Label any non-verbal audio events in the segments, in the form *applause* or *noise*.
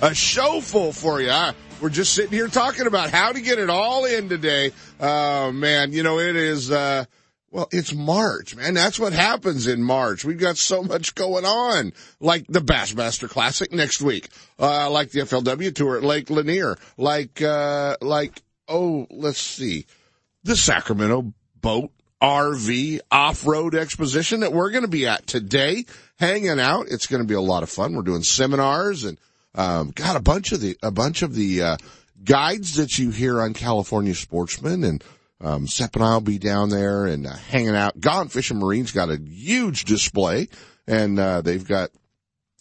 a show full for you. We're just sitting here talking about how to get it all in today. Oh man, you know, it is, uh, well, it's March, man. That's what happens in March. We've got so much going on, like the Bassmaster Classic next week, uh, like the FLW Tour at Lake Lanier, like, uh, like, oh, let's see, the Sacramento Boat RV off-road exposition that we're going to be at today, hanging out. It's going to be a lot of fun. We're doing seminars and um, got a bunch of the a bunch of the uh, guides that you hear on California Sportsman and. Um, Sep and I'll be down there and uh, hanging out. Gone Fishing Marine's got a huge display and, uh, they've got,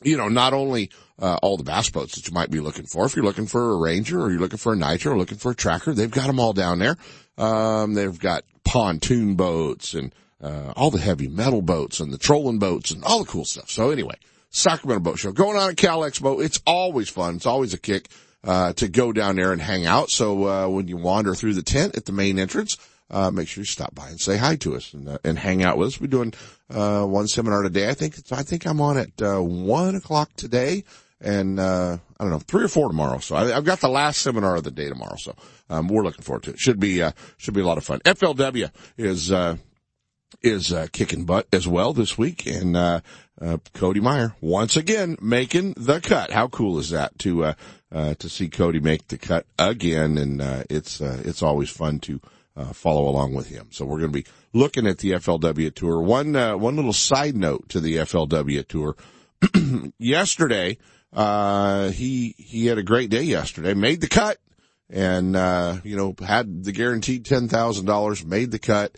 you know, not only, uh, all the bass boats that you might be looking for. If you're looking for a Ranger or you're looking for a Nitro or looking for a Tracker, they've got them all down there. Um, they've got pontoon boats and, uh, all the heavy metal boats and the trolling boats and all the cool stuff. So anyway, Sacramento Boat Show going on at Cal Expo. It's always fun. It's always a kick, uh, to go down there and hang out. So, uh, when you wander through the tent at the main entrance, uh, make sure you stop by and say hi to us and, uh, and hang out with us. We're doing, uh, one seminar today. I think, I think I'm on at, uh, one o'clock today and, uh, I don't know, three or four tomorrow. So I, have got the last seminar of the day tomorrow. So, um, we're looking forward to it. Should be, uh, should be a lot of fun. FLW is, uh, is uh, kicking butt as well this week, and uh, uh, Cody Meyer once again making the cut. How cool is that to uh, uh, to see Cody make the cut again? And uh, it's it's always fun to uh, follow along with him. So we're going to be looking at the FLW tour. One one little side note to the FLW tour. *clears throat* yesterday, uh, he he had a great day yesterday. Made the cut, and uh, you know had the guaranteed ten thousand dollars. Made the cut.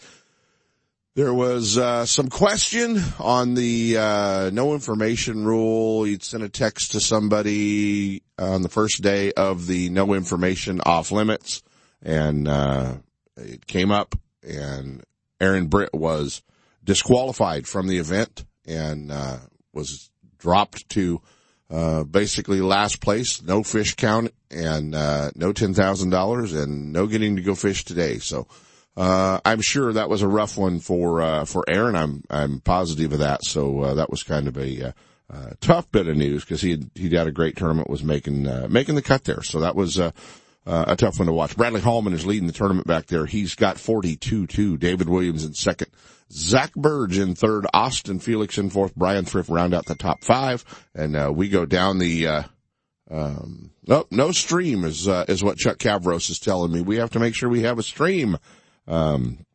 There was uh, some question on the uh, no information rule. He'd sent a text to somebody on the first day of the no information off limits, and uh, it came up, and Aaron Britt was disqualified from the event and uh, was dropped to uh, basically last place, no fish count, and uh, no ten thousand dollars, and no getting to go fish today. So. Uh, I'm sure that was a rough one for, uh, for Aaron. I'm, I'm positive of that. So, uh, that was kind of a, uh, uh, tough bit of news because he had, he had a great tournament, was making, uh, making the cut there. So that was, uh, uh, a tough one to watch. Bradley Hallman is leading the tournament back there. He's got 42-2. David Williams in second. Zack Birge in third. Austin Felix in fourth. Bryan Thrift round out the top five. And, uh, we go down the, uh, um, no, no stream is, uh, is what Chuck Cavros is telling me. We have to make sure we have a stream um,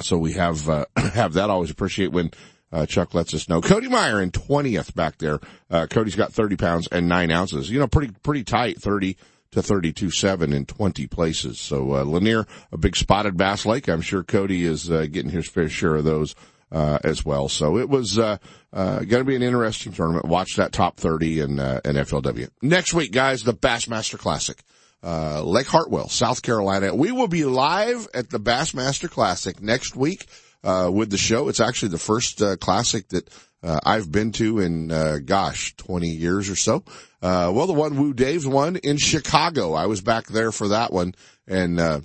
so we have, uh, *clears throat* have that. Always appreciate when, uh, Chuck lets us know. Cody Meyer in 20th back there. Uh, Cody's got 30 pounds and nine ounces. You know, pretty, pretty tight, 30 to 32.7 in 20 places. So, uh, Lanier, a big spotted bass lake. I'm sure Cody is, uh, getting his fair share of those, uh, as well. So it was, uh, uh, to be an interesting tournament. Watch that top 30 in, uh, in FLW. Next week, guys, the Bassmaster Classic uh, Lake Hartwell, South Carolina. We will be live at the Bassmaster Classic next week, uh, with the show. It's actually the first, uh, classic that, uh, I've been to in, uh, gosh, 20 years or so. Uh, well, the one Woo Daves won in Chicago. I was back there for that one and, uh,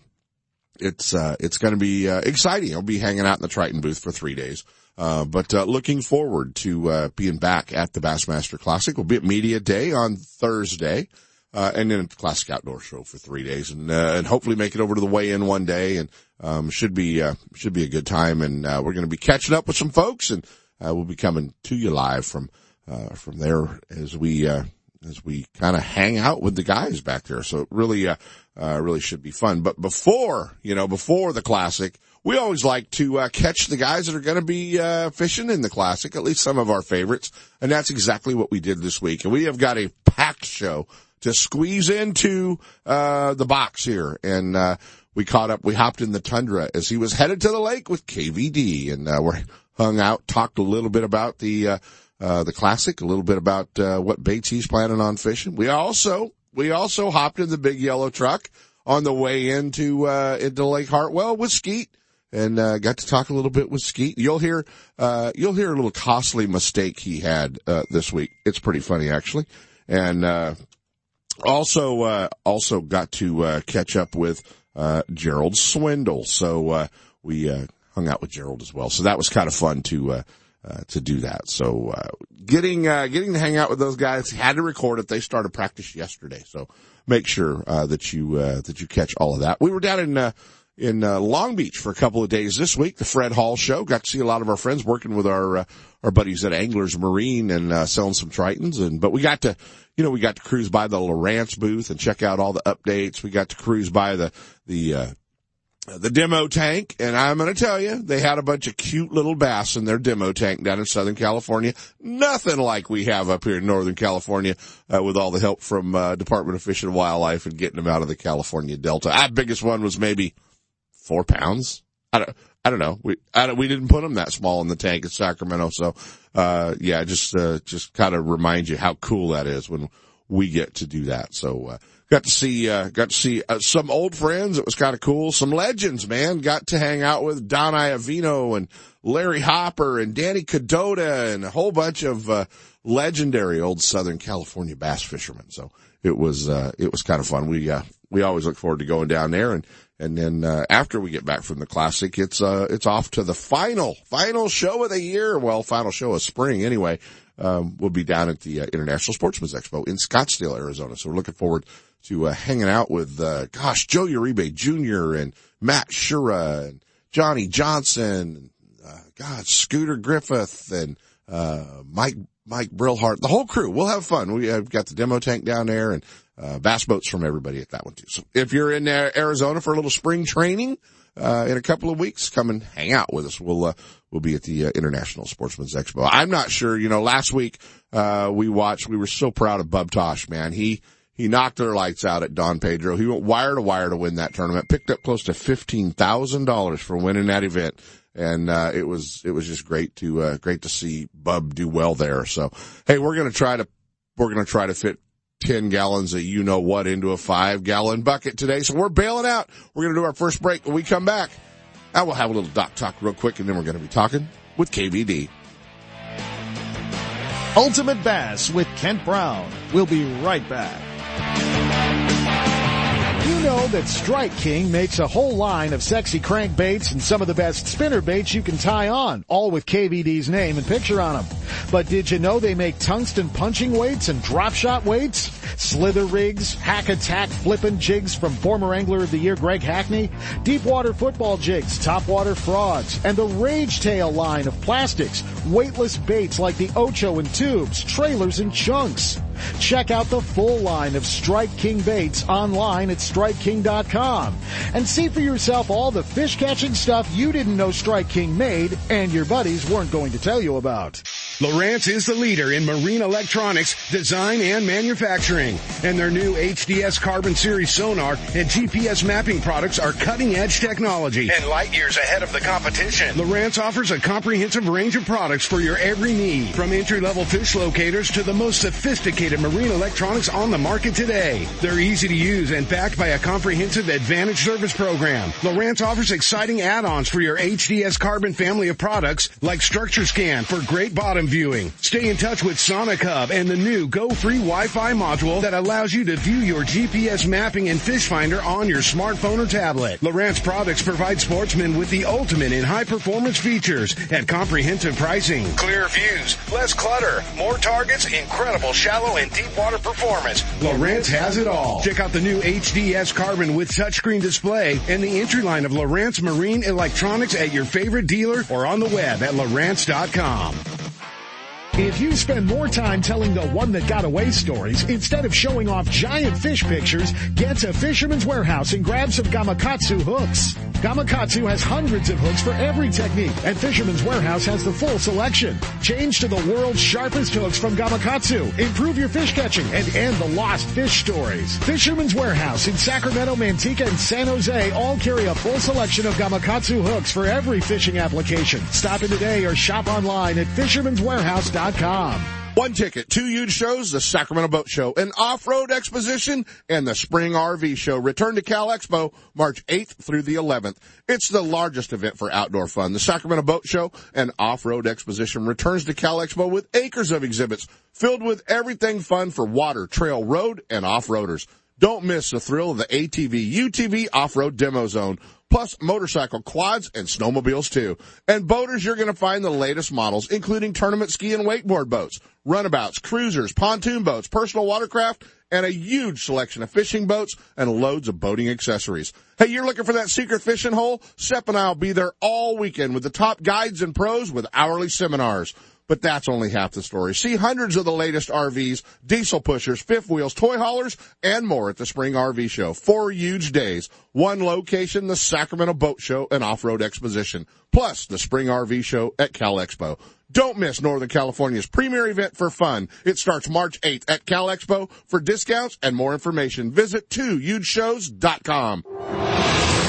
it's, uh, it's going to be, uh, exciting. I'll be hanging out in the Triton booth for three days. Uh, but, uh, looking forward to, uh, being back at the Bassmaster Classic. We'll be at Media Day on Thursday uh, and then a classic outdoor show for three days and, uh, and hopefully make it over to the weigh in one day and, um, should be, uh, should be a good time. And, uh, we're going to be catching up with some folks and, uh, we'll be coming to you live from, uh, from there as we, uh, as we kind of hang out with the guys back there. So it really, uh, uh, really should be fun. But before, you know, before the classic, we always like to uh, catch the guys that are going to be uh, fishing in the classic, at least some of our favorites, and that's exactly what we did this week. And we have got a packed show to squeeze into uh, the box here, and uh, we caught up. We hopped in the tundra as he was headed to the lake with KVD, and uh, we're hung out, talked a little bit about the uh, uh, the classic, a little bit about uh, what baits he's planning on fishing. We also we also hopped in the big yellow truck on the way into, uh, into Lake Hartwell with Skeet and, uh, got to talk a little bit with Skeet. You'll hear, uh, you'll hear a little costly mistake he had, uh, this week. It's pretty funny actually. And, uh, also, uh, also got to, uh, catch up with, uh, Gerald Swindle. So, uh, we, uh, hung out with Gerald as well. So that was kind of fun to, uh, to do that. So, uh, getting, uh, getting to hang out with those guys, had to record it. They started practice yesterday. So make sure, uh, that you, uh, that you catch all of that. We were down in, uh, in uh, Long Beach for a couple of days this week. The Fred Hall Show. Got to see a lot of our friends working with our uh, our buddies at Anglers Marine and uh, selling some Tritons. And but we got to, you know, we got to cruise by the Lowrance booth and check out all the updates. We got to cruise by the the uh, the demo tank, and I'm going to tell you, they had a bunch of cute little bass in their demo tank down in Southern California. Nothing like we have up here in Northern California, uh, with all the help from uh, Department of Fish and Wildlife and getting them out of the California Delta. Our biggest one was maybe four pounds. I don't, I don't know. We, I don't, we didn't put them that small in the tank at Sacramento. So, uh, yeah, just, uh, just kind of remind you how cool that is when we get to do that. So, uh, got to see, uh, got to see uh, some old friends. It was kind of cool. Some legends, man. Got to hang out with Don Iovino and Larry Hopper and Danny Cadota and a whole bunch of, uh, legendary old Southern California bass fishermen. So it was, uh, it was kind of fun. We, we always look forward to going down there and, and then uh, after we get back from the classic, it's uh, it's off to the final final show of the year. Well, final show of spring anyway. Um, we'll be down at the uh, International Sportsman's Expo in Scottsdale, Arizona. So we're looking forward to uh, hanging out with uh, gosh Joe Uribe Jr. and Matt Shura and Johnny Johnson, uh, God Scooter Griffith and uh, Mike Mike Brillhart, the whole crew. We'll have fun. We have got the demo tank down there and uh, bass boats from everybody at that one too. So if you're in uh, Arizona for a little spring training, uh, in a couple of weeks, come and hang out with us. We'll, uh, we'll be at the uh, International Sportsman's Expo. I'm not sure, you know, last week, uh, we watched, we were so proud of Bub Tosh, man. He, he knocked their lights out at Don Pedro. He went wire to wire to win that tournament, picked up close to $15,000 for winning that event. And, uh, it was, it was just great to, great to see Bub do well there. So, hey, we're going to try to, we're going to try to fit 10 gallons of you know what into a five gallon bucket today. So we're bailing out. We're going to do our first break. When we come back, I will have a little doc talk real quick and then we're going to be talking with KVD. Ultimate Bass with Kent Brown. We'll be right back. You know that Strike King makes a whole line of sexy crankbaits and some of the best spinner baits you can tie on, all with KVD's name and picture on them. But did you know they make tungsten punching weights and drop shot weights? Slither rigs, hack attack flippin' jigs from former Angler of the Year Greg Hackney, deep water football jigs, top water frauds, and the Rage Tail line of plastics, weightless baits like the Ocho and tubes, trailers and chunks. Check out the full line of Strike King baits online at StrikeKing.com and see for yourself all the fish catching stuff you didn't know Strike King made and your buddies weren't going to tell you about. Lowrance is the leader in marine electronics, design, and manufacturing. And their new HDS Carbon Series sonar and GPS mapping products are cutting edge technology and light years ahead of the competition. Lowrance offers a comprehensive range of products for your every need, from entry level fish locators to the most sophisticated marine electronics on the market today. They're easy to use and backed by a comprehensive advantage service program. Lowrance offers exciting add-ons for your HDS Carbon family of products like Structure Scan for great bottom viewing. Stay in touch with Sonic Hub and the new Go Free Wi-Fi module that allows you to view your GPS mapping and fish finder on your smartphone or tablet. Lowrance products provide sportsmen with the ultimate in high performance features at comprehensive pricing. Clear views, less clutter, more targets, incredible shallow and deep water performance. Lowrance has it all. Check out the new HDS Carbon with touchscreen display and the entry line of Lowrance Marine Electronics at your favorite dealer or on the web at Lowrance.com. If you spend more time telling the one that got away stories instead of showing off giant fish pictures, get to Fisherman's Warehouse and grab some Gamakatsu hooks. Gamakatsu has hundreds of hooks for every technique, and Fisherman's Warehouse has the full selection. Change to the world's sharpest hooks from Gamakatsu. Improve your fish catching and end the lost fish stories. Fisherman's Warehouse in Sacramento, Manteca, and San Jose all carry a full selection of Gamakatsu hooks for every fishing application. Stop in today or shop online at Fisherman's fishermanswarehouse.com. One ticket, two huge shows, the Sacramento Boat Show, an off-road exposition, and the Spring RV Show. Return to Cal Expo March 8th through the 11th. It's the largest event for outdoor fun. The Sacramento Boat Show and off-road exposition returns to Cal Expo with acres of exhibits filled with everything fun for water, trail, road, and off-roaders. Don't miss the thrill of the ATV, UTV off-road demo zone plus motorcycle quads and snowmobiles too. And boaters, you're going to find the latest models, including tournament ski and wakeboard boats, runabouts, cruisers, pontoon boats, personal watercraft, and a huge selection of fishing boats and loads of boating accessories. Hey, you're looking for that secret fishing hole? Sepp and I'll be there all weekend with the top guides and pros with hourly seminars. But that's only half the story. See hundreds of the latest RVs, diesel pushers, fifth wheels, toy haulers, and more at the Spring RV Show. Four huge days. One location, the Sacramento Boat Show and Off-Road Exposition. Plus the Spring RV Show at Cal Expo. Don't miss Northern California's premier event for fun. It starts March 8th at Cal Expo. For discounts and more information, visit 2hugeshows.com.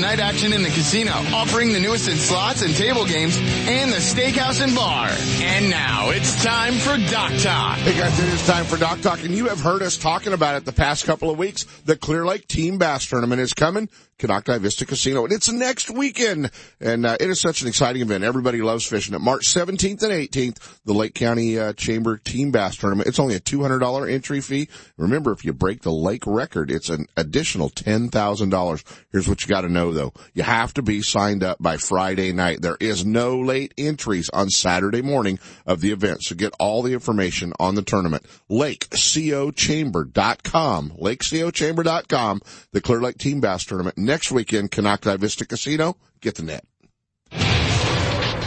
night action in the casino, offering the newest in slots and table games, and the steakhouse and bar. And now it's time for Doc Talk. Hey guys, it is time for Doc Talk, and you have heard us talking about it the past couple of weeks. The Clear Lake Team Bass Tournament is coming. Konocti Vista Casino, and it's next weekend. And uh, it is such an exciting event. Everybody loves fishing it. March 17th and 18th, the Lake County uh, Chamber Team Bass Tournament. It's only a $200 entry fee. Remember, if you break the lake record, it's an additional $10,000. Here's what you got to know though. You have to be signed up by Friday night. There is no late entries on Saturday morning of the event. So get all the information on the tournament. LakeCoChamber.com. LakeCoChamber.com. The Clear Lake Team Bass Tournament next weekend, Konocti Vista Casino. Get the net.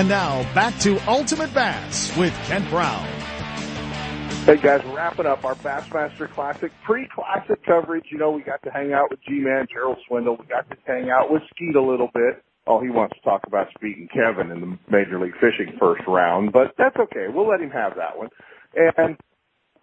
And now back to Ultimate Bass with Kent Brown. Hey guys, wrapping up our Bassmaster Classic pre-classic coverage. You know, we got to hang out with G-Man, Gerald Swindle. We got to hang out with Skeet a little bit. Oh, he wants to talk about and Kevin in the Major League Fishing first round, but that's okay. We'll let him have that one. And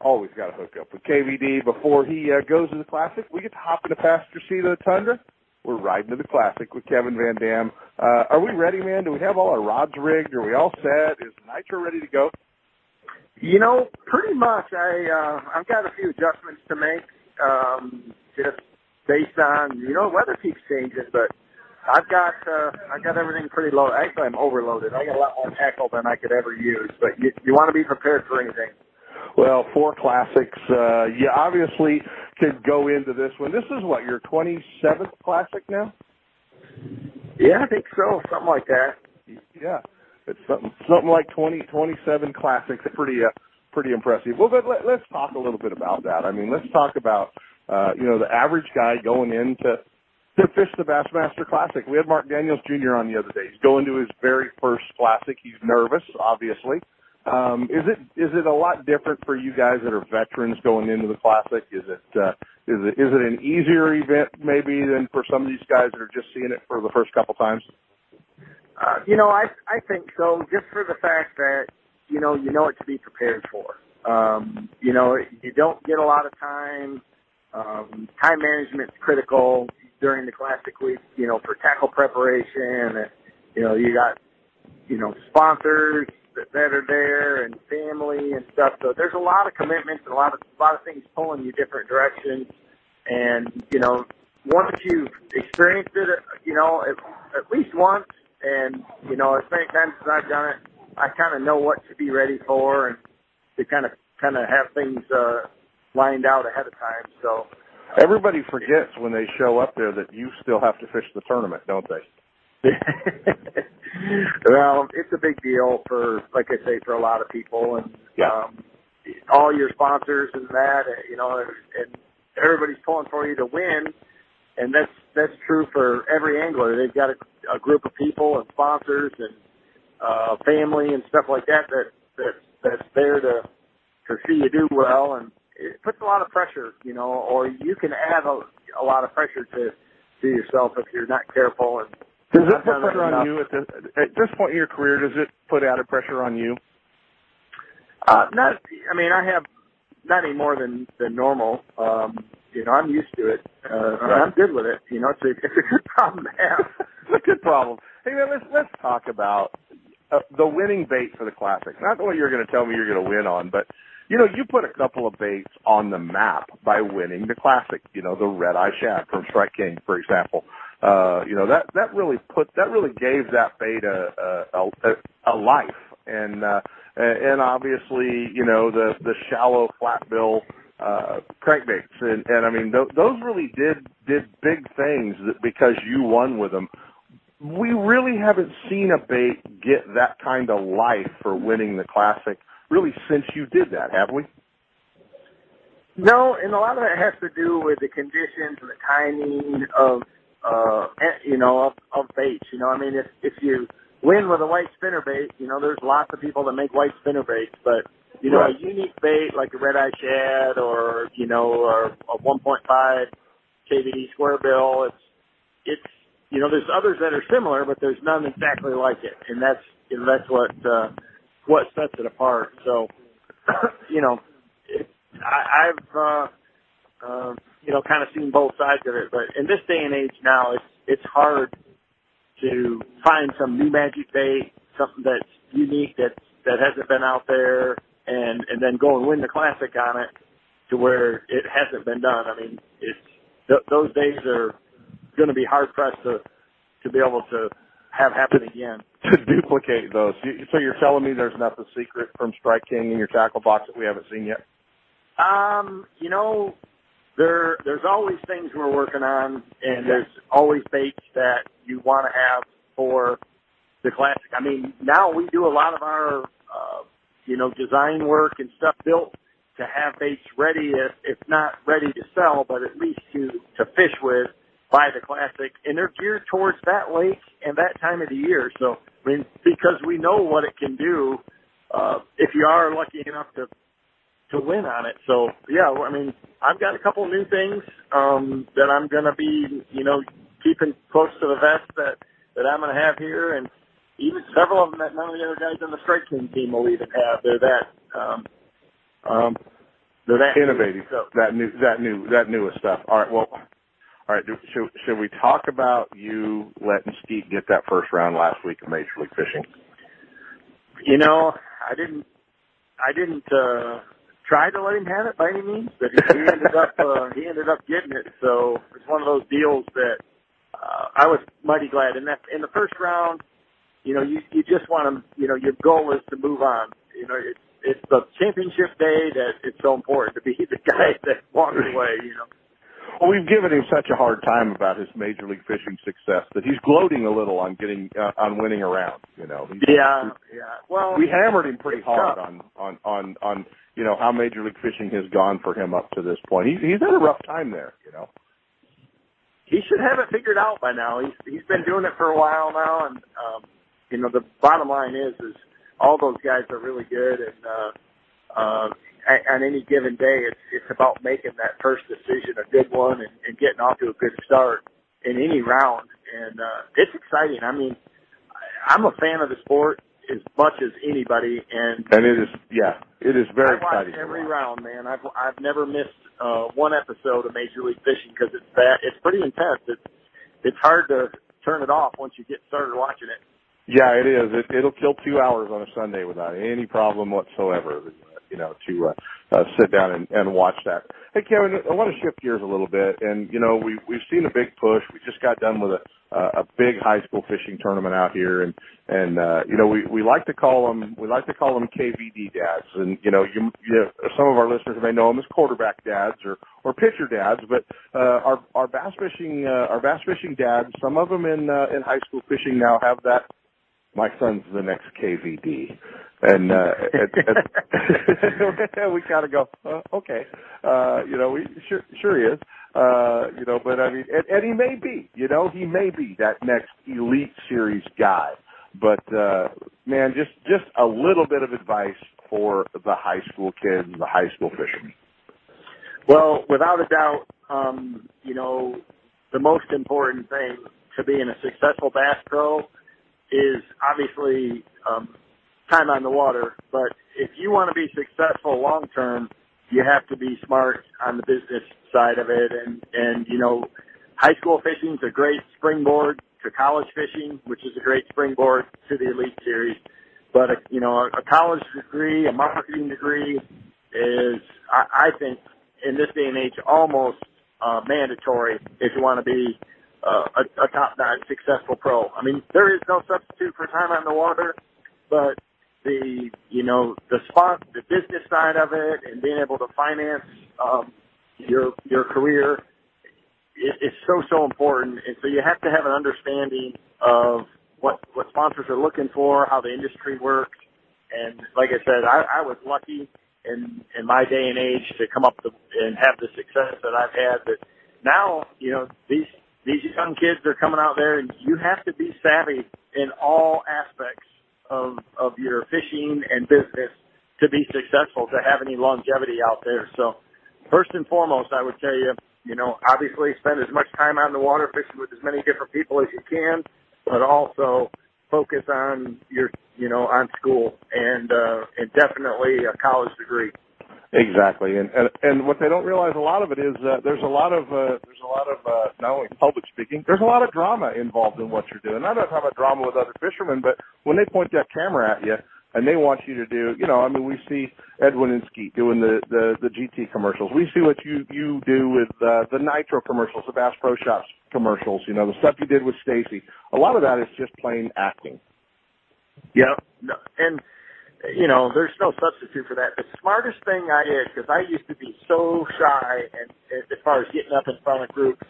always got to hook up with KVD before he uh, goes to the Classic. We get to hop in the passenger seat of the Tundra. We're riding to the Classic with Kevin Van Dam. Uh, are we ready, man? Do we have all our rods rigged? Are we all set? Is Nitro ready to go? You know, pretty much. I uh, I've got a few adjustments to make, um, just based on you know weather keeps changing, but I've got uh, I got everything pretty low. Actually, I'm overloaded. I got a lot more tackle than I could ever use. But you you want to be prepared for anything. Well, four classics. Uh, you obviously could go into this one. This is what your 27th classic now. Yeah, I think so. Something like that. Yeah, it's something something like 20, 27 classics. Pretty uh, pretty impressive. Well, but let, let's talk a little bit about that. I mean, let's talk about uh, you know the average guy going in to to fish the Bassmaster Classic. We had Mark Daniels Jr. on the other day. He's going to his very first classic. He's nervous, obviously. Um, is it is it a lot different for you guys that are veterans going into the classic? Is it uh, is it is it an easier event maybe than for some of these guys that are just seeing it for the first couple times? Uh, you know, I I think so. Just for the fact that you know you know what to be prepared for. Um, you know, you don't get a lot of time. Um, time management's critical during the classic week. You know, for tackle preparation. And, you know, you got you know sponsors that, that are there and family and stuff. So there's a lot of commitments and a lot of a lot of things pulling you different directions. And you know, once you've experienced it, you know, at, at least once, and you know, as many times as I've done it, I kind of know what to be ready for and to kind of kind of have things uh, lined out ahead of time. So everybody forgets when they show up there that you still have to fish the tournament, don't they? *laughs* well, it's a big deal for, like I say, for a lot of people, and yeah. um, all your sponsors and that, you know, and, everybody's pulling for you to win, and that's that's true for every angler. They've got a, a group of people and sponsors and uh, family and stuff like that that that that's there to to see you do well, and it puts a lot of pressure, you know, or you can add a, a lot of pressure to to yourself if you're not careful and does it put pressure on you at this, at this point in your career? Does it put added pressure on you? Uh, not, I mean, I have not any more than than normal. Um, you know, I'm used to it. Uh, right. I'm good with it. You know, it's a, *laughs* it's a good problem to have. it's a good problem. Hey man, let's let's talk about uh, the winning bait for the classic. Not what you're going to tell me you're going to win on, but you know, you put a couple of baits on the map by winning the classic. You know, the red eye shad from Strike King, for example uh, you know, that, that really put, that really gave that bait a, a, a, a life. And, uh, and obviously, you know, the, the shallow flat bill, uh, crankbaits. And, and I mean, th- those really did, did big things because you won with them. We really haven't seen a bait get that kind of life for winning the classic really since you did that, have we? No, and a lot of that has to do with the conditions and the timing of uh, you know, of, of baits. You know, I mean, if if you win with a white spinner bait, you know, there's lots of people that make white spinner baits, but you know, right. a unique bait like a red eye shad or you know, or a 1.5 KVD square bill, it's it's you know, there's others that are similar, but there's none exactly like it, and that's you know, that's what uh, what sets it apart. So, *clears throat* you know, it, I, I've uh, uh, you know, kind of seen both sides of it. But in this day and age now, it's it's hard to find some new magic bait, something that's unique that that hasn't been out there, and and then go and win the classic on it to where it hasn't been done. I mean, it's th- those days are going to be hard pressed to to be able to have happen again. To duplicate those. So you're telling me there's nothing secret from Strike King in your tackle box that we haven't seen yet? Um, you know, there there's always things we're working on, and there's always baits that you want to have for the classic. I mean, now we do a lot of our uh, you know design work and stuff built to have baits ready, if if not ready to sell, but at least to to fish with by the classic, and they're geared towards that lake and that time of the year. So I mean, because we know what it can do. Uh, if you are lucky enough to to win on it. So yeah, I mean, I've got a couple new things um, that I'm going to be, you know, keeping close to the vest that that I'm going to have here, and even several of them that none of the other guys on the Strike King team will even have. They're that. Um, um, they're that innovative. So, that new, that new, that newest stuff. All right. Well, all right. Should, should we talk about you letting Skeet get that first round last week of Major League Fishing? You know, I didn't. I didn't. uh tried to let him have it by any means, but he, he ended up uh, he ended up getting it. So it's one of those deals that uh, I was mighty glad. In that in the first round, you know, you you just want to, you know, your goal is to move on. You know, it's it's the championship day that it's so important to be *laughs* the guy that walks away. You know. Well, we've given him such a hard time about his major league fishing success that he's gloating a little on getting uh, on winning around. You know. He's, yeah, yeah. Well, we hammered him pretty hard on on on on you know how major league fishing has gone for him up to this point. He's he's had a rough time there. You know. He should have it figured out by now. He's he's been doing it for a while now, and um, you know the bottom line is is all those guys are really good, and uh, uh, on any given day, it's it's about making that first decision a good one and, and getting off to a good start in any round. And uh, it's exciting. I mean, I'm a fan of the sport as much as anybody, and and it is yeah, it is very I watch exciting. every round, man. I've I've never missed uh, one episode of Major League Fishing because it's that it's pretty intense. It's it's hard to turn it off once you get started watching it. Yeah, it is. It, it'll kill two hours on a Sunday without any problem whatsoever. You know, to uh, uh, sit down and, and watch that. Hey, Kevin, I want to shift gears a little bit, and you know, we we've seen a big push. We just got done with a uh, a big high school fishing tournament out here, and and uh, you know, we we like to call them we like to call them KVD dads, and you know, you, you know, some of our listeners may know them as quarterback dads or or pitcher dads, but uh, our our bass fishing uh, our bass fishing dads, some of them in uh, in high school fishing now have that my son's the next KVD. And, uh, and, and *laughs* we kind of go, uh, okay, uh, you know, we sure, sure he is, uh, you know, but I mean, and, and he may be, you know, he may be that next elite series guy. But, uh, man, just, just a little bit of advice for the high school kids, the high school fishermen. Well, without a doubt, um, you know, the most important thing to being a successful bass pro is obviously um, time on the water. But if you want to be successful long term, you have to be smart on the business side of it. And and you know, high school fishing is a great springboard to college fishing, which is a great springboard to the elite series. But a, you know, a, a college degree, a marketing degree, is I, I think in this day and age almost uh, mandatory if you want to be uh, a, a top-notch successful pro. I mean, there is no substitute for time on the water, but the you know the spot, the business side of it, and being able to finance um, your your career is, is so so important. And so you have to have an understanding of what what sponsors are looking for, how the industry works, and like I said, I, I was lucky in in my day and age to come up to, and have the success that I've had. That now you know these these young kids are coming out there and you have to be savvy in all aspects of, of your fishing and business to be successful, to have any longevity out there. So first and foremost, I would tell you, you know, obviously spend as much time on the water fishing with as many different people as you can, but also focus on your, you know, on school and, uh, and definitely a college degree. Exactly, and, and and what they don't realize a lot of it is uh, there's a lot of uh, there's a lot of uh, not only public speaking, there's a lot of drama involved in what you're doing. I'm not talking about drama with other fishermen, but when they point that camera at you and they want you to do, you know, I mean, we see Edwin and Skeet doing the the, the GT commercials. We see what you you do with uh, the Nitro commercials, the Bass Pro Shops commercials. You know, the stuff you did with Stacy. A lot of that is just plain acting. Yeah, and you know, there's no substitute for that. The smartest thing I did, because I used to be so shy, and as far as getting up in front of groups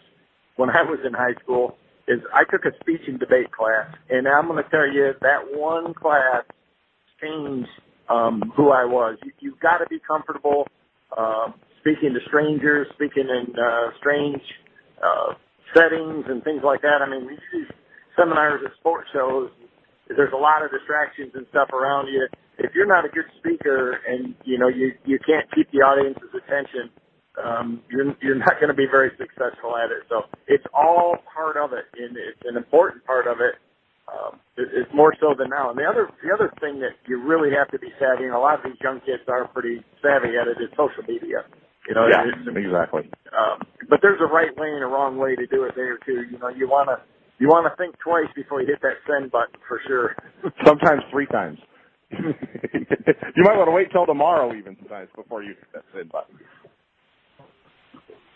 when I was in high school, is I took a speech and debate class, and I'm going to tell you that one class changed um, who I was. You, you've got to be comfortable uh, speaking to strangers, speaking in uh, strange uh, settings and things like that. I mean, we see seminars at sports shows. There's a lot of distractions and stuff around you if you're not a good speaker and you know you you can't keep the audience's attention, um, you're you're not going to be very successful at it. So it's all part of it, and it's an important part of it. Um, it, it's more so than now. And the other the other thing that you really have to be savvy, and a lot of these young kids are pretty savvy at it, is social media. You know, yeah, it's, exactly. Um, but there's a right way and a wrong way to do it there too. You know, you want to you want to think twice before you hit that send button for sure. Sometimes three times. You might want to wait till tomorrow even sometimes before you hit that send button.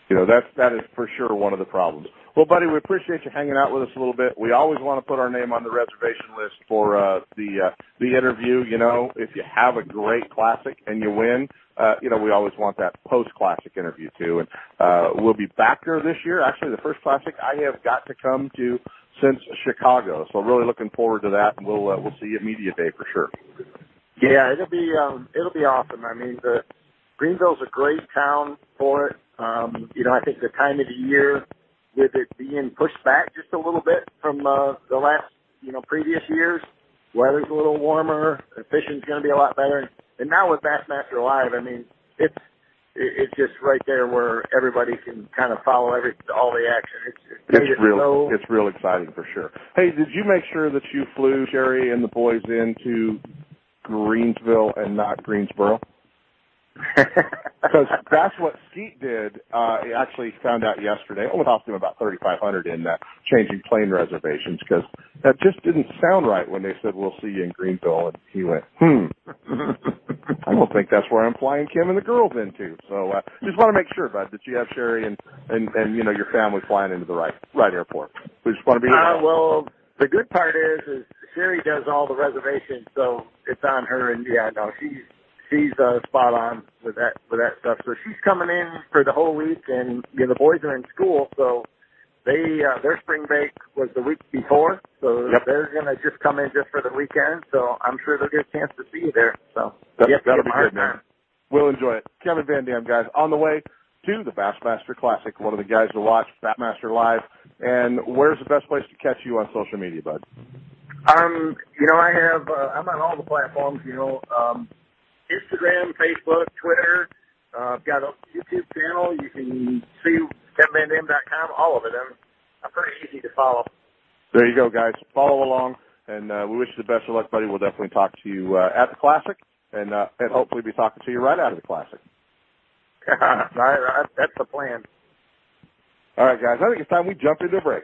You know, that's, that is for sure one of the problems. Well, buddy, we appreciate you hanging out with us a little bit. We always want to put our name on the reservation list for, uh, the, uh, the interview. You know, if you have a great classic and you win, uh, you know, we always want that post-classic interview too. And, uh, we'll be back there this year. Actually, the first classic I have got to come to since Chicago. So really looking forward to that, and we'll uh, we'll see you media day for sure. Yeah, it'll be um, it'll be awesome. I mean, the Greenville's a great town for it. Um, you know, I think the time of the year with it being pushed back just a little bit from uh, the last you know previous years, weather's a little warmer, the fishing's going to be a lot better, and now with Bassmaster Live, I mean, it's it's just right there where everybody can kind of follow every all the action. It's it's, it's real so, it's real exciting for sure. Hey, did you make sure that you flew Sherry and the boys into Greenville and not Greensboro? Because that's what Skeet did. Uh, he actually found out yesterday. It only cost him about thirty five hundred in that changing plane reservations because that just didn't sound right when they said we'll see you in Greenville, and he went, hmm. *laughs* I don't think that's where I'm flying Kim and the girls into. So uh, just want to make sure, bud, that you have Sherry and and and you know your family flying into the right right airport. We just want to be. Uh, well, the good part is, is Sherry does all the reservations, so it's on her. And yeah, no, she's she's uh, spot on with that with that stuff. So she's coming in for the whole week, and you know the boys are in school, so they uh, their spring break was the week before, so Yep. they're gonna just come in just for the weekend. So I'm sure they'll get a chance to see you there. So That, that'll be good, hard man. We'll enjoy it. Kevin Van Dam, guys, on the way to the Bassmaster Classic. One of the guys to watch, Bassmaster Live. And where's the best place to catch you on social media, bud? Um, you know, I have uh, I'm on all the platforms. You know, um, Instagram, Facebook, Twitter. Uh, I've got a YouTube channel. You can see kevinvandam.com. All of it. I'm, I'm pretty easy to follow. There you go, guys. Follow along, and uh, we wish you the best of luck, buddy. We'll definitely talk to you uh, at the Classic, and uh, and hopefully be talking to you right out of the Classic. *laughs* That's the plan. All right, guys. I think it's time we jump into a break.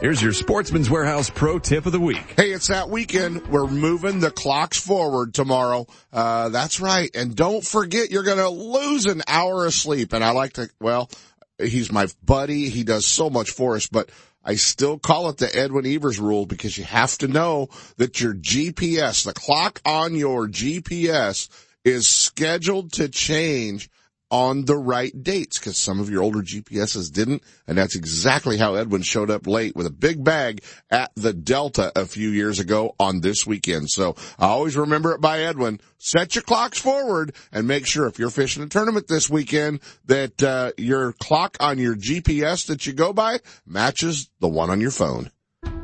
here's your Sportsman's Warehouse Pro Tip of the Week. Hey, it's that weekend. We're moving the clocks forward tomorrow. Uh, that's right. And don't forget, you're going to lose an hour of sleep. And I like to, well, he's my buddy. He does so much for us, but I still call it the Edwin Evers rule because you have to know that your GPS, the clock on your GPS is scheduled to change on the right dates because some of your older GPSs didn't. And that's exactly how Edwin showed up late with a big bag at the Delta a few years ago on this weekend. So I always remember it by Edwin. Set your clocks forward and make sure if you're fishing a tournament this weekend that uh, your clock on your GPS that you go by matches the one on your phone.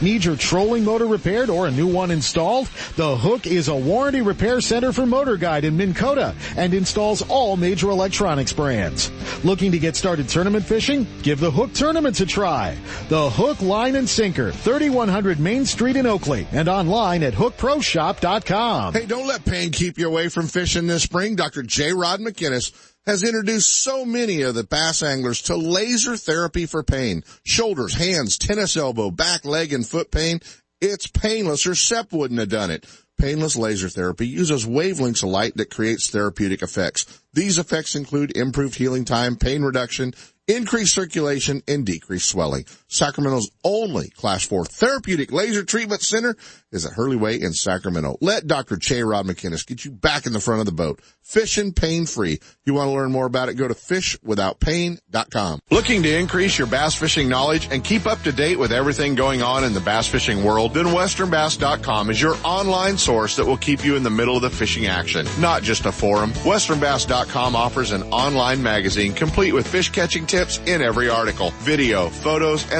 Need your trolling motor repaired or a new one installed? The Hook is a warranty repair center for Motor Guide in Minn Kota and installs all major electronics brands. Looking to get started tournament fishing? Give the Hook Tournaments a try. The Hook Line and Sinker, 3100 Main Street in Oakley and online at hookproshop.com. Hey, don't let pain keep you away from fishing this spring. Dr. J. Rod McInnes has introduced so many of the bass anglers to laser therapy for pain. Shoulders, hands, tennis elbow, back, leg, and foot pain. It's painless or SEP wouldn't have done it. Painless laser therapy uses wavelengths of light that creates therapeutic effects. These effects include improved healing time, pain reduction, increased circulation, and decreased swelling. Sacramento's only Class 4 therapeutic laser treatment center is at Hurley Way in Sacramento. Let Dr. Che Rod McInnes get you back in the front of the boat. Fishing pain free. You want to learn more about it? Go to fishwithoutpain.com. Looking to increase your bass fishing knowledge and keep up to date with everything going on in the bass fishing world? Then westernbass.com is your online source that will keep you in the middle of the fishing action, not just a forum. Westernbass.com offers an online magazine complete with fish catching tips in every article, video, photos, and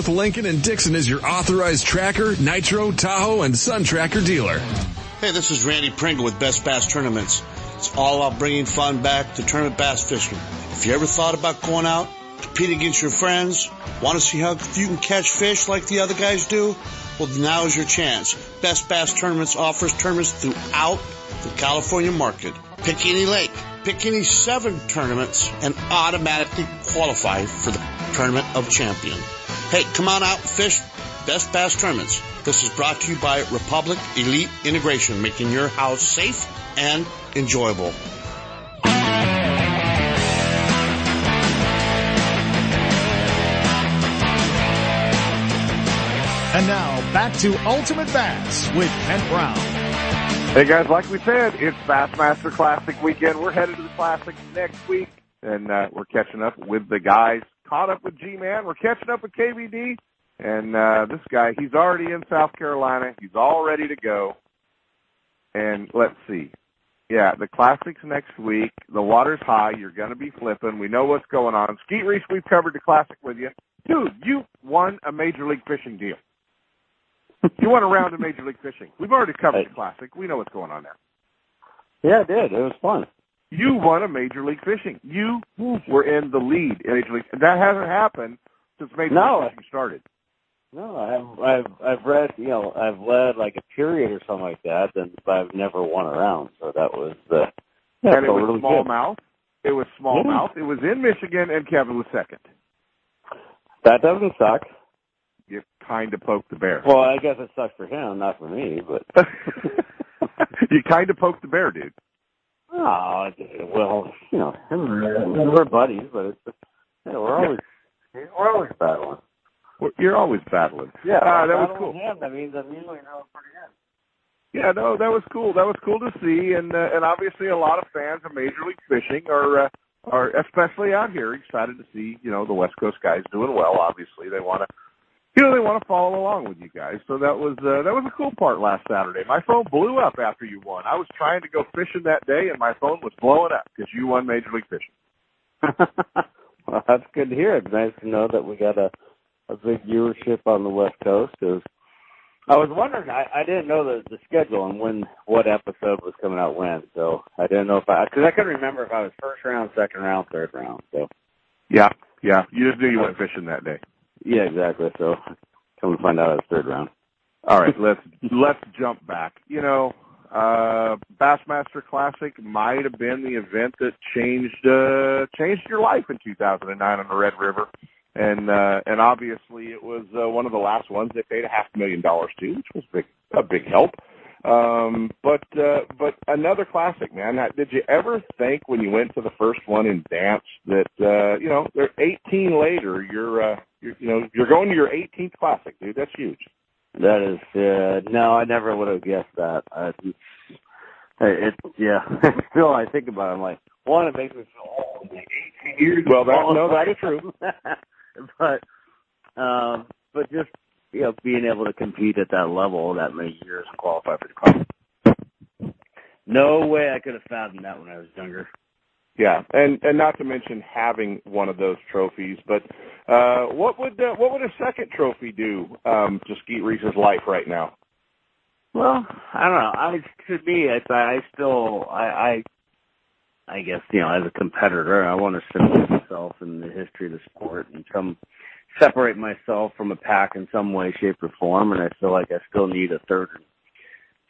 North Lincoln and Dixon is your authorized tracker, Nitro, Tahoe, and Sun Tracker dealer. Hey, this is Randy Pringle with Best Bass Tournaments. It's all about bringing fun back to tournament bass fishing. If you ever thought about going out, compete against your friends, want to see how you can catch fish like the other guys do? Well, now is your chance. Best Bass Tournaments offers tournaments throughout the California market. Pick any lake, pick any seven tournaments, and automatically qualify for the Tournament of Champion. Hey, come on out and fish Best Bass Tournaments. This is brought to you by Republic Elite Integration, making your house safe and enjoyable. And now back to Ultimate Bass with Kent Brown. Hey guys, like we said, it's Bassmaster Classic weekend. We're headed to the Classic next week, and uh, we're catching up with the guys. Caught up with G-Man. We're catching up with KVD, and uh, this guy, he's already in South Carolina. He's all ready to go. And let's see. Yeah, the Classic's next week. The water's high. You're going to be flipping. We know what's going on. Skeet Reese, we've covered the Classic with you. Dude, you won a Major League Fishing deal. you won a round of Major League Fishing. We've already covered the Classic. We know what's going on there. Yeah, it did. It was fun. You won a Major League Fishing. You were in the lead in Major League. That hasn't happened since Major No. League Fishing started. No, I've I've I've read you know I've led like a period or something like that, and but I've never won a round. So that was uh, the yeah, and it was really good. smallmouth. It was smallmouth. It was in Michigan, and Kevin was second. That doesn't suck. You kind of poked the bear. Well, I guess it sucks for him, not for me. But *laughs* *laughs* you kind of poked the bear, dude. Oh, well, you know, we're buddies, but it's yeah, we're always we're always battling. Well, You're always battling. Yeah, Ah, that was cool. Him, that means I'm usually know pretty good. Yeah, no, that was cool. That was cool to see, and uh, and obviously a lot of fans of Major League Fishing are uh, are especially out here excited to see you know the West Coast guys doing well. Obviously, they want to. You know they want to follow along with you guys, so that was uh, that was a cool part last Saturday. My phone blew up after you won. I was trying to go fishing that day, and my phone was blowing up because you won Major League Fishing. *laughs* well, that's good to hear. It's nice to know that we got a a big viewership on the West Coast. 'cause I was wondering, I, I didn't know the the schedule and when what episode was coming out when, so I didn't know if I because I couldn't remember if I was first round, second round, third round. So Yeah, yeah. You just knew you went fishing that day. Yeah, exactly. So come to find out it's third round. All right, let's *laughs* let's jump back. You know, uh Bassmaster Classic might have been the event that changed uh changed your life in 2009 on the Red River. And uh and obviously it was uh, one of the last ones they paid a half million dollars to, which was big a big help. Um but uh but another classic, man. Did you ever think when you went to the first one in dance that uh you know, they're 18 later, you're uh you're, you know, you're going to your 18th classic, dude. That's huge. That is, uh, no, I never would have guessed that. Uh, it's, it, yeah. *laughs* Still, I think about it, I'm like, one, it makes me feel old. Like 18 years. Well, that no, that is true. *laughs* but, um, but just, you know, being able to compete at that level that many years and qualify for the class. no way I could have fathomed that when I was younger. Yeah, and and not to mention having one of those trophies. But uh, what would uh, what would a second trophy do um, to Skeet Reese's life right now? Well, I don't know. I to me, I, I still I, I I guess you know as a competitor, I want to separate myself in the history of the sport and some separate myself from a pack in some way, shape, or form. And I feel like I still need a third,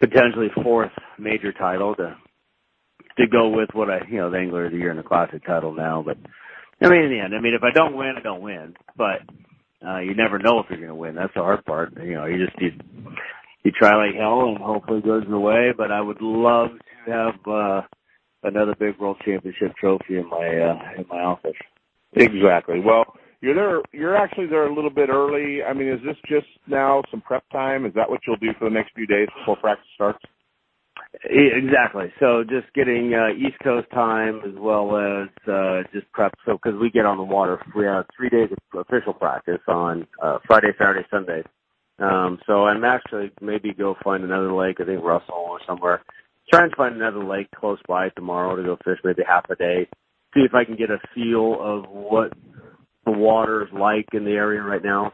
potentially fourth major title to to go with what I, you know, the Angler of the Year and the Classic title now. But I mean, in the end, I mean, if I don't win, I don't win. But uh, you never know if you're going to win. That's the hard part. You know, you just you, you try like hell and hopefully it goes your way. But I would love to have uh, another big World Championship trophy in my uh, in my office. Exactly. Well, you're there. You're actually there a little bit early. I mean, is this just now some prep time? Is that what you'll do for the next few days before practice starts? Exactly. So just getting uh, East Coast time as well as uh, just prep. So because we get on the water, we have three days of official practice on uh, Friday, Saturday, Sunday. Um, so I'm actually maybe go find another lake. I think Russell or somewhere. Try and find another lake close by tomorrow to go fish, maybe half a day. See if I can get a feel of what the water is like in the area right now.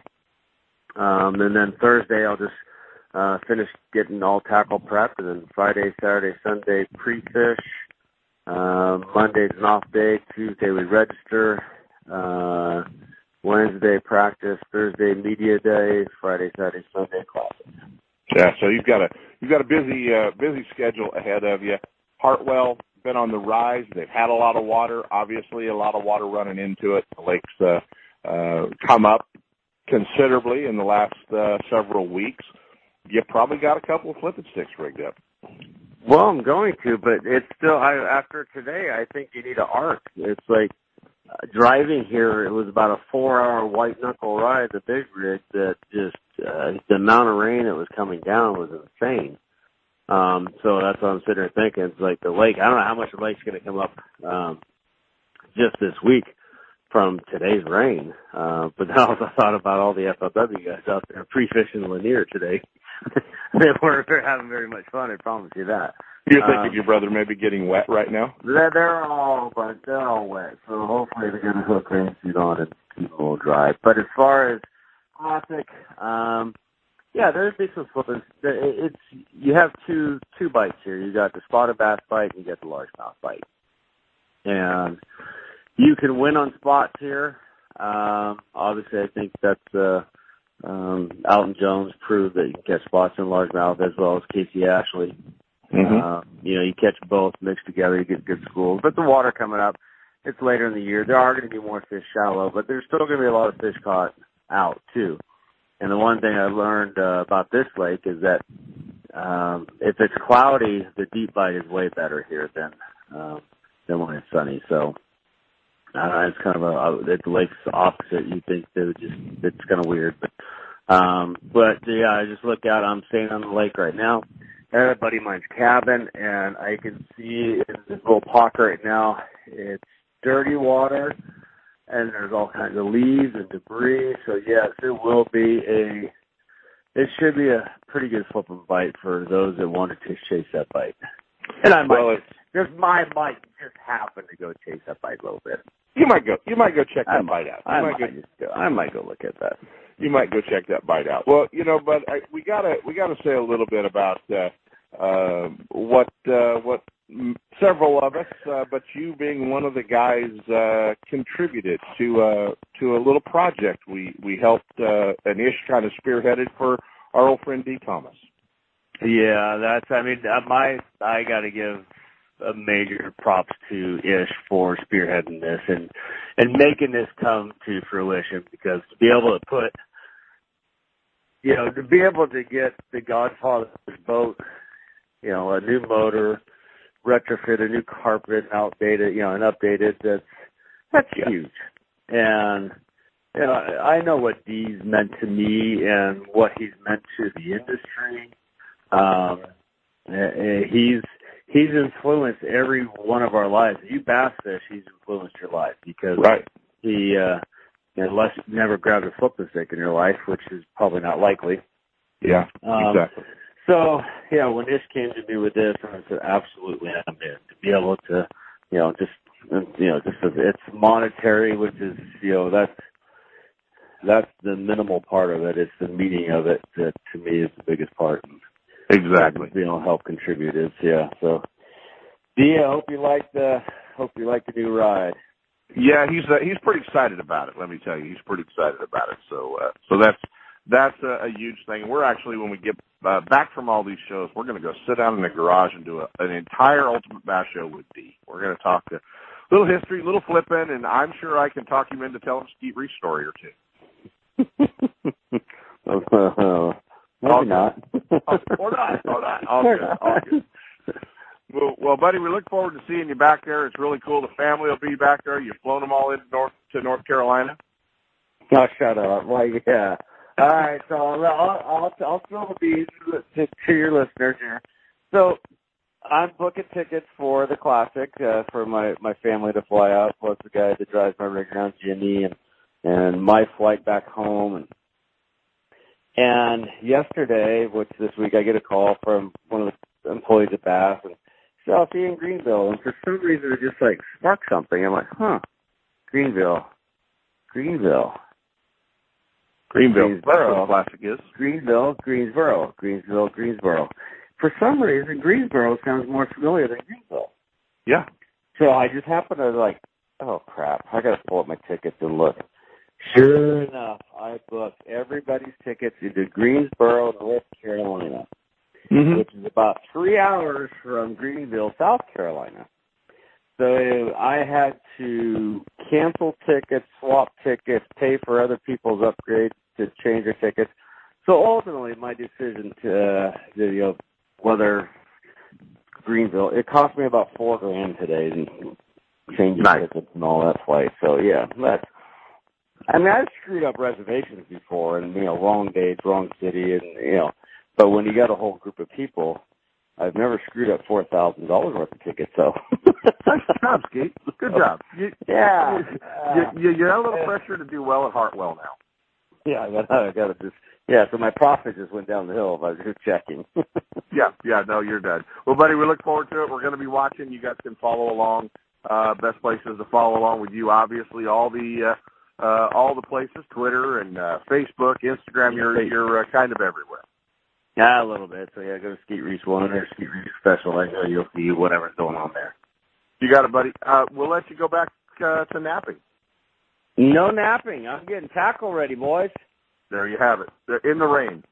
Um, and then Thursday I'll just uh, finish getting all tackle prep, and then Friday, Saturday, Sunday pre-fish. Uh, Monday's an off day. Tuesday we register. Uh, Wednesday practice. Thursday media day. Friday, Saturday, Sunday classes. Yeah, so you've got a you've got a busy uh, busy schedule ahead of you. Hartwell been on the rise. They've had a lot of water. Obviously, a lot of water running into it. The lakes uh, uh, come up considerably in the last uh, several weeks you probably got a couple of flipping sticks rigged up. Well, I'm going to, but it's still I, after today. I think you need an arc. It's like uh, driving here. It was about a four-hour white knuckle ride. The big rig that just uh, the amount of rain that was coming down was insane. Um, so that's what I'm sitting there thinking. It's like the lake. I don't know how much the lake's going to come up um, just this week from today's rain. Uh, but then *laughs* I also thought about all the FLW guys out there pre-fishing Lanier today. *laughs* they weren't having very much fun. I promise you that. You're thinking um, your brother may be getting wet right now? They're, they're all, but they're all wet. So hopefully they get a hook rain suit on and keep a little dry. But as far as classic, um, yeah, there's some flippers. It's you have two two bites here. You got the spotted bass bite and you got the largemouth bite, and you can win on spots here. Um, obviously, I think that's uh, um, Alton Jones proved that you can catch spots in largemouth as well as Casey Ashley. Mm-hmm. Uh, you know, you catch both mixed together, you get good schools. But the water coming up, it's later in the year. There are going to be more fish shallow, but there's still going to be a lot of fish caught out too. And the one thing I learned uh, about this lake is that um, if it's cloudy, the deep bite is way better here than um, than when it's sunny. So uh, it's kind of a, a the lake's opposite. You think they would just it's kind of weird, but um, but yeah, I just look out. I'm staying on the lake right now. At a buddy of mine's cabin, and I can see in this little pocket right now. It's dirty water, and there's all kinds of leaves and debris. So yes, it will be a. It should be a pretty good flipping bite for those that want to chase that bite. And I might well, just my might just happen to go chase that bite a little bit. You might go. You might go check that bite out. You I might, might go, I might go look at that. You might go check that bite out. Well, you know, but I, we gotta we gotta say a little bit about uh, uh, what uh, what several of us, uh, but you being one of the guys, uh, contributed to uh, to a little project we we helped uh, and Ish kind of spearheaded for our old friend Dee Thomas. Yeah, that's. I mean, uh, my I got to give a major props to Ish for spearheading this and and making this come to fruition because to be able to put you know to be able to get the Godfather's boat, you know, a new motor, retrofit a new carpet, outdated, you know, and updated. That's that's yeah. huge, and you know, I know what Dee's meant to me and what he's meant to the industry. Um, he's he's influenced every one of our lives. If you bass fish, he's influenced your life because right. he uh unless you never grabbed a flipping stick in your life, which is probably not likely. Yeah, um, exactly. So yeah, when Ish came to me with this, I said, absolutely, I'm in to be able to, you know, just you know, just it's monetary, which is you know that's that's the minimal part of it. It's the meaning of it that to me is the biggest part. And, Exactly. You know, help contribute is yeah. So, yeah, hope you like the hope you like the new ride. Yeah, he's uh, he's pretty excited about it. Let me tell you, he's pretty excited about it. So uh, so that's that's a, a huge thing. We're actually when we get uh, back from all these shows, we're going to go sit down in the garage and do a, an entire Ultimate Bass show with Dee. We're going to talk a little history, little flipping, and I'm sure I can talk him into telling a Skeet Reese story or two. *laughs* uh, maybe not. or not, or not. All good, all good. Well, well, buddy, we look forward to seeing you back there. It's really cool. The family will be back there. You've flown them all into North to North Carolina. Oh, shut up! Well, yeah. All right, so I'll I'll I'll, I'll throw the bees to, to your listeners here. So I'm booking tickets for the classic uh, for my my family to fly out, plus the guy that drives my rig around, Jimmy, and and my flight back home. And and yesterday, which this week, I get a call from one of the employees at Bass, and said, "I'll see in Greenville." And for some reason, it just like sparked something. I'm like, "Huh, Greenville, Greenville." Greenville. Greensboro. Classic is. Greensville, Greensboro, Greensville, Greensboro. For some reason, Greensboro sounds more familiar than Greenville. Yeah. So I just happened to like, oh crap, I gotta pull up my tickets and look. Sure enough, I booked everybody's tickets into Greensboro, North Carolina, Mm-hmm. which is about three hours from Greenville, South Carolina. So I had to cancel tickets, swap tickets, pay for other people's upgrades to change their tickets. So ultimately, my decision to, uh, to you know, whether Greenville, it cost me about four grand today and changing Nice. tickets and all that flight. So yeah, that's. I mean, I've screwed up reservations before, and you know, wrong dates, wrong city, and you know, but when you got a whole group of people, I've never screwed up four thousand dollars worth of tickets. So *laughs* Nice job, Skeet. Good job. You, Yeah. You, you, got a little pressure to do well at Hartwell now. Yeah, I got I got to just yeah. So my profit just went down the hill. If I was just checking. *laughs* Yeah, yeah, no, you're done. Well, buddy, we look forward to it. We're going to be watching. You guys can follow along. Uh, best places to follow along with you, obviously, all the uh, uh, all the places, Twitter and uh, Facebook, Instagram. You're you're uh, kind of everywhere. Yeah, a little bit. So yeah, go to Skeet Reese One or Skeet Reese Special. I know you'll see whatever's going on there. You got it, buddy. Uh, we'll let you go back uh, to napping. No napping. I'm getting tackle ready, boys. There you have it. They're in the rain.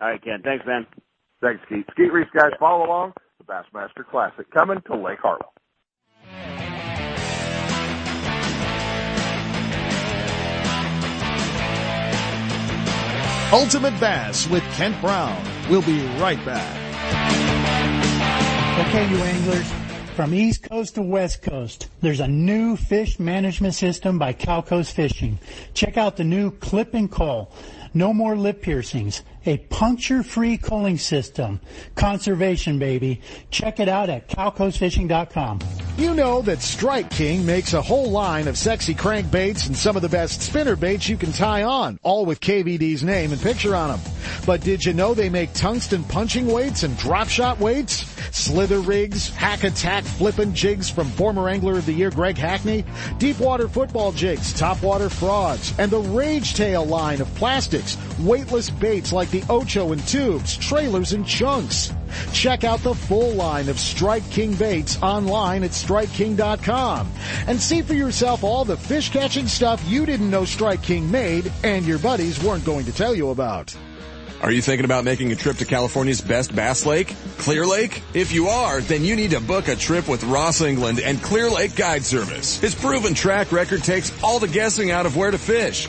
All right, Ken. Thanks, man. Thanks, Skeet. Skeet Reese, guys, follow along. The Bassmaster Classic coming to Lake Hartwell. Ultimate Bass with Kent Brown. We'll be right back. Okay, you anglers, from East Coast to West Coast, there's a new fish management system by Calco's Fishing. Check out the new Clip and Call. No more lip piercings. A puncture-free culling system. Conservation, baby. Check it out at calcosfishing.com. You know that Strike King makes a whole line of sexy crankbaits and some of the best spinner baits you can tie on, all with KVD's name and picture on them. But did you know they make tungsten punching weights and drop shot weights? Slither rigs, hack attack flippin' jigs from former Angler of the Year Greg Hackney, deep water football jigs, top water frauds, and the Rage Tail line of plastics, weightless baits like the Ocho and tubes, trailers and chunks. Check out the full line of Strike King baits online at StrikeKing.com and see for yourself all the fish catching stuff you didn't know Strike King made and your buddies weren't going to tell you about. Are you thinking about making a trip to California's best bass lake, Clear Lake? If you are, then you need to book a trip with Ross England and Clear Lake Guide Service. His proven track record takes all the guessing out of where to fish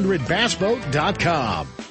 1-800-BASSBOAT.com.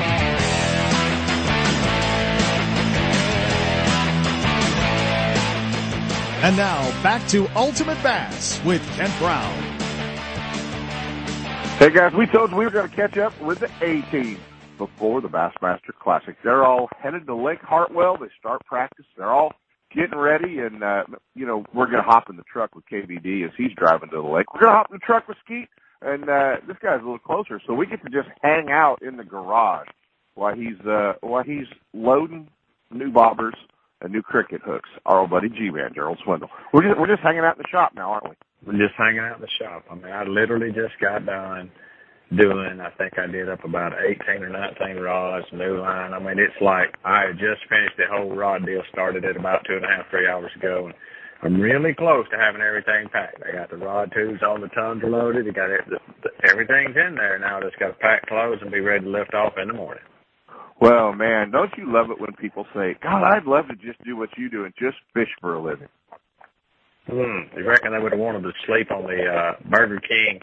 And now back to Ultimate Bass with Kent Brown. Hey guys, we told you we were going to catch up with the A team before the Bassmaster Classic. They're all headed to Lake Hartwell. They start practice. They're all getting ready, and uh, you know we're going to hop in the truck with KVD as he's driving to the lake. We're going to hop in the truck with Skeet, and uh, this guy's a little closer, so we get to just hang out in the garage while he's uh, while he's loading new bobbers and new cricket hooks. Our old buddy G-Man, Gerald Swindle. We're just we're just hanging out in the shop now, aren't we? We're just hanging out in the shop. I mean, I literally just got done doing, I think I did up about 18 or 19 rods, new line. I mean, it's like I just finished the whole rod deal, started it about two and a half, three hours ago. And I'm really close to having everything packed. I got the rod tubes, all the tons loaded. You got it, everything's in there now. Just got to pack clothes and be ready to lift off in the morning. Well, man, don't you love it when people say, God, I'd love to just do what you do and just fish for a living? Hmm. You reckon they would have wanted to sleep on the uh, Burger King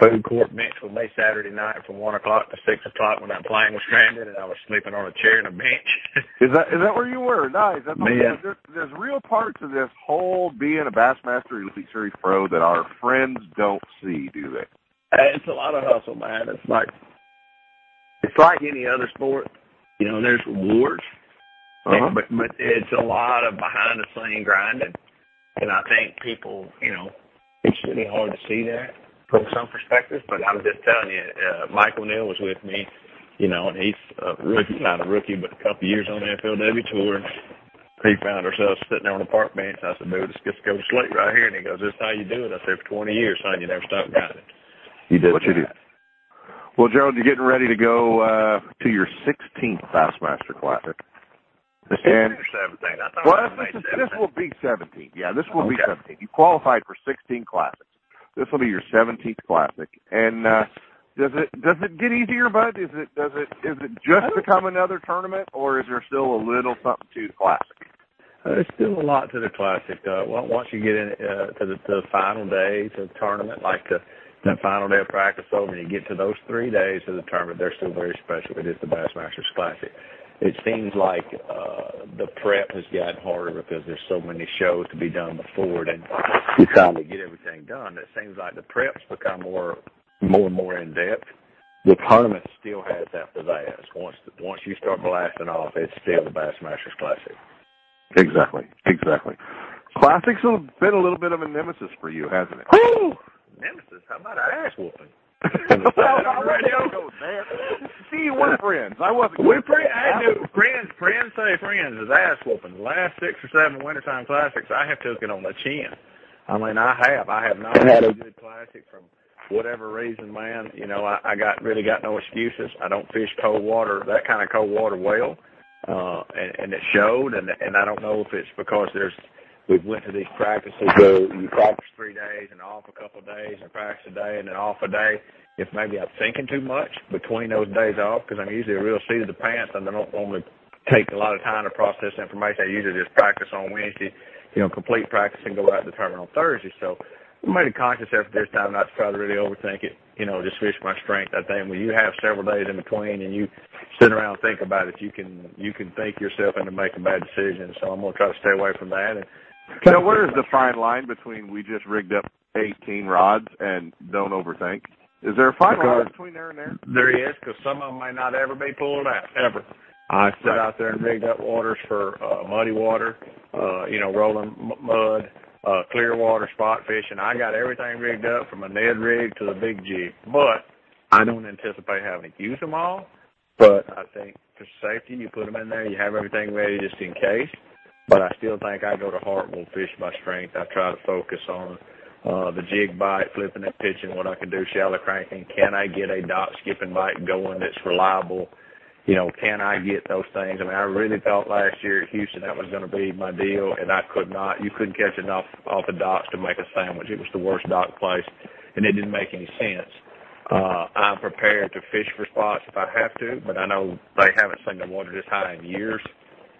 food court bench with me Saturday night from one o'clock to six o'clock when that plane was stranded and I was sleeping on a chair and a bench. *laughs* is that is that where you were? Nice. That's Man. There's, there's real parts of this whole being a Bassmaster Elite Series pro that our friends don't see, do they? It's a lot of hustle, man. It's like it's like any other sport. You know, there's rewards, Uh-huh. but but it's a lot of behind the scene grinding, and I think people, you know, it's really hard to see that from some perspectives. But I'm just telling you, uh, Mike O'Neill was with me, you know, and he's a rookie, not a rookie, but a couple of years on the FLW tour. He found ourselves sitting there on the park bench. I said, dude, let's just go to sleep right here. And he goes, this is how you do it. I said, for 20 years, son, you never stop grinding. You did what you did. Well, Gerald, you're getting ready to go uh, to your 16th Bassmaster Classic. And Seventeen. Well, this, is- this will be 17. Yeah, this will be 17. You qualified for 16 classics. This will be your 17th classic. And uh, does it does it get easier, Bud? Is it does it is it just become another tournament, or is there still a little something to the classic? Uh, there's still a lot to the classic. Uh, on- once you get in uh, to the, to the final day of the tournament, like the that final day of practice over, and you get to those three days of the tournament, they're still very special. It is the Bassmasters Classic. It seems like uh, the prep has gotten harder because there's so many shows to be done before it, and you're trying to get everything done. It seems like the prep's become more, more and more in depth. The tournament still has that pizzazz. Once once you start blasting off, it's still the Bassmasters Classic. Exactly, exactly. Classics have been a little bit of a nemesis for you, hasn't it? Nemesis, how about an ass whooping? *laughs* well, I wasn't going there. See, we're friends. I wasn't. We pre- I do friends, friends say friends is ass whooping. The last six or seven wintertime classics, I have took it on the chin. I mean, I have. I have not had a good classic from whatever reason, man. You know, I, I got really got no excuses. I don't fish cold water, that kind of cold water well, uh, and, and it showed. And and I don't know if it's because there's we went to these practices where you practice three days and off a couple of days and practice a day and then off a day. If maybe I'm thinking too much between those days off because I'm usually a real seat of the pants and I don't normally take a lot of time to process information. I usually just practice on Wednesday, you know, complete practice and go out to the tournament on Thursday. So I made a conscious effort this time not to try to really overthink it. You know, just fish my strength. I think when you have several days in between and you sit around and think about it, you can you can think yourself into making bad decisions. So I'm gonna try to stay away from that. And So *laughs* where is the fine line between we just rigged up 18 rods and don't overthink? Is there a fine line between there and there? There is, because some of them may not ever be pulled out, ever. I sit out there and rigged up waters for uh, muddy water, uh, you know, rolling m- mud, uh, clear water, spot fishing. I got everything rigged up from a Ned rig to the big jig. But I don't anticipate having to use them all. But I think for safety, you put them in there. You have everything ready just in case. But I still think I go to Hartwell fish by strength. I try to focus on uh, the jig bite, flipping it, pitching, what I can do, shallow cranking. Can I get a dock skipping bite going that's reliable? You know, can I get those things? I mean, I really thought last year at Houston that was going to be my deal, and I could not. You couldn't catch enough off the docks to make a sandwich. It was the worst dock place, and it didn't make any sense. Uh, I'm prepared to fish for spots if I have to, but I know they haven't seen the water this high in years.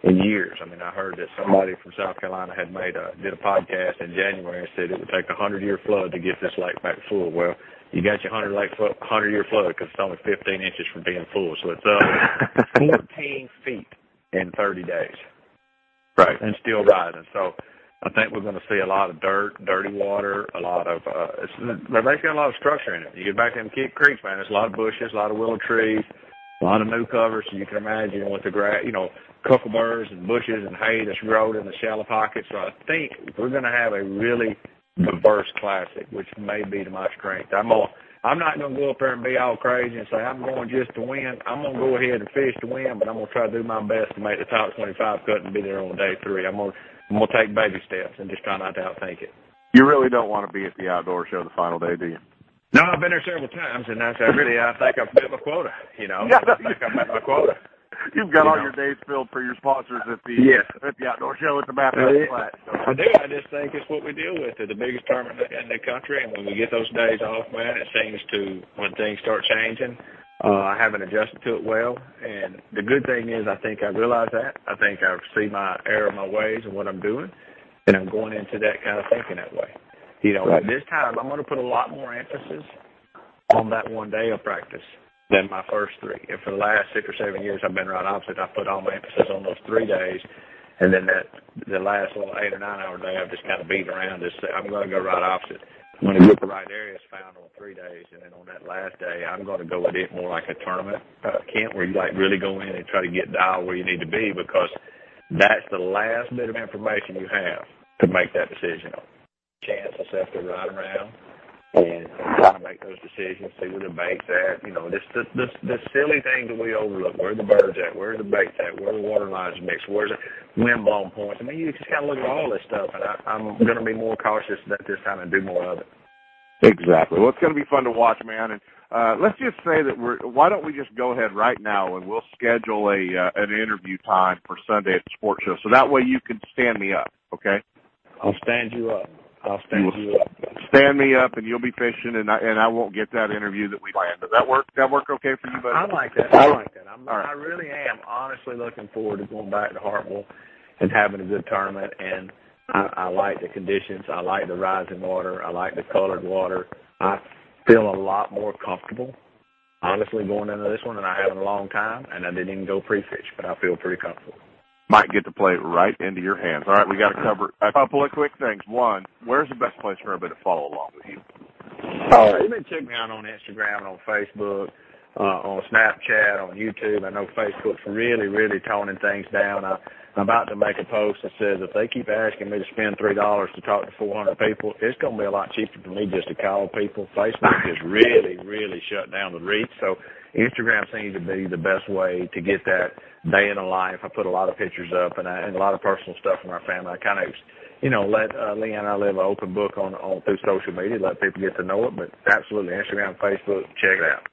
In years, I mean, I heard that somebody from South Carolina had made a did a podcast in January and said it would take a hundred year flood to get this lake back full. Well, you got your hundred lake foot, hundred year flood because it's only 15 inches from being full, so it's up *laughs* 14 feet in 30 days, right, and still rising. So I think we're going to see a lot of dirt, dirty water, a lot of uh, it's they've got a lot of structure in it. You get back to them Kick Creeks, man. There's a lot of bushes, a lot of willow trees, a lot of new covers. So you can imagine with the grass, you know, cucumber's and bushes and hay that's grown in the shallow pockets. So I think we're going to have a really diverse classic, which may be to my strength. I'm gonna, I'm not going to go up there and be all crazy and say I'm going just to win. I'm going to go ahead and fish to win, but I'm going to try to do my best to make the top 25 cut and be there on day three. I'm going to, I'm going to take baby steps and just try not to outthink it. You really don't want to be at the outdoor show the final day, do you? No, I've been there several times, and that's I really I think I've met my quota. You know, *laughs* Yeah, I think I've met my quota. You've got You all know. your days filled for your sponsors at the Yes. at the outdoor show at the Bass Uh. Flat. I do. I just think it's what we deal with. It's the biggest tournament in the country, and when we get those days off, man, it seems to when things start changing. Uh, I haven't adjusted to it well, and the good thing is, I think I realize that. I think I see my error my ways and what I'm doing, and I'm going into that kind of thinking that way. You know, Right. this time I'm going to put a lot more emphasis on that one day of practice than my first three. And for the last six or seven years, I've been right opposite. I put all my emphasis on those three days, and then that the last little eight or nine hour day, I've just kind of beat around. Just I'm going to go right opposite. I'm going to get the right areas found on three days, and then on that last day, I'm going to go with it more like a tournament uh, camp where you like really go in and try to get dial where you need to be because that's the last bit of information you have to make that decision on. Chance myself to ride around and try to make those decisions, see where the bait's at. You know, this the the, the silly things that we overlook. Where the birds at? Where the bait's at? Where the water lines mixed? Where's the wind blown points? I mean, you just gotta look at all this stuff, and I, I'm going to be more cautious at this time and do more of it. Exactly. Well, it's going to be fun to watch, man. And uh, let's just say that we're. Why don't we just go ahead right now and we'll schedule a uh, an interview time for Sunday at the sports show, so that way you can stand me up. Okay. I'll stand you up. I'll stand You you up. Stand me up, and you'll be fishing, and I and I won't get that interview that we planned. Does that work? That work okay for you, buddy? I like that. I like that. I'm, All right. I really am honestly looking forward to going back to Hartwell and having a good tournament. And I, I like the conditions. I like the rising water. I like the colored water. I feel a lot more comfortable, honestly, going into this one than I have in a long time. And I didn't even go pre-fish, but I feel pretty comfortable. Might get to play right into your hands. All right, we got to cover a couple of quick things. One, where's the best place for everybody to follow along with you? All right. You can check me out on Instagram and on Facebook, uh, on Snapchat, on YouTube. I know Facebook's really, really toning things down. I, I'm about to make a post that says if they keep asking me to spend three dollars to talk to 400 people, it's going to be a lot cheaper for me just to call people. Facebook is really, really shut down the reach. So Instagram seems to be the best way to get that day in the life. I put a lot of pictures up and, I, and a lot of personal stuff from our family. I kind of, you know, let uh, Leanne and I live an open book on, on through social media, let people get to know it. But absolutely, Instagram, Facebook, check it out.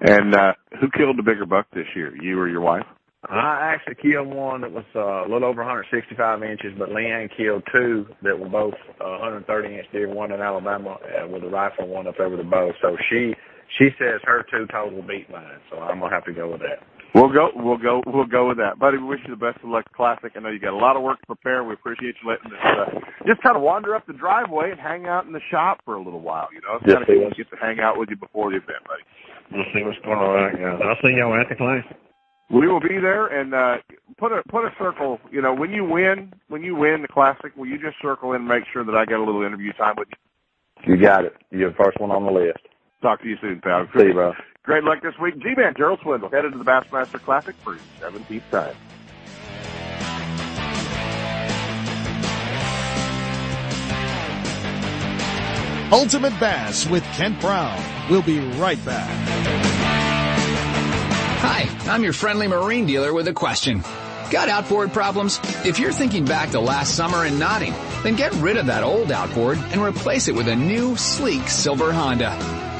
And uh, who killed the bigger buck this year? You or your wife? I actually killed one that was uh, a little over 165 inches, but Leanne killed two that were both uh, 130 inch deer, one in Alabama uh, with a rifle, one up there with a bow. So she she says her two total beat mine, so I'm gonna have to go with that. We'll go. We'll go. We'll go with that, buddy. We wish you the best of luck, Classic. I know you got a lot of work to prepare. We appreciate you letting us uh, just kind of wander up the driveway and hang out in the shop for a little while. You know, it's kind of cool to get to hang out with you before the event, buddy. We'll see what's going on. Yeah. I'll see y'all at the class. We will be there and uh put a put a circle. You know, when you win, when you win the Classic, will you just circle in and make sure that I get a little interview time with you? You got it. You're the first one on the list. Talk to you soon, pal. See you, bro. Great luck this week. G-Man, Gerald Swindle, headed to the Bassmaster Classic for his 17th time. Ultimate Bass with Kent Brown. We'll be right back. Hi, I'm your friendly marine dealer with a question. Got outboard problems? If you're thinking back to last summer and nodding, then get rid of that old outboard and replace it with a new, sleek silver Honda.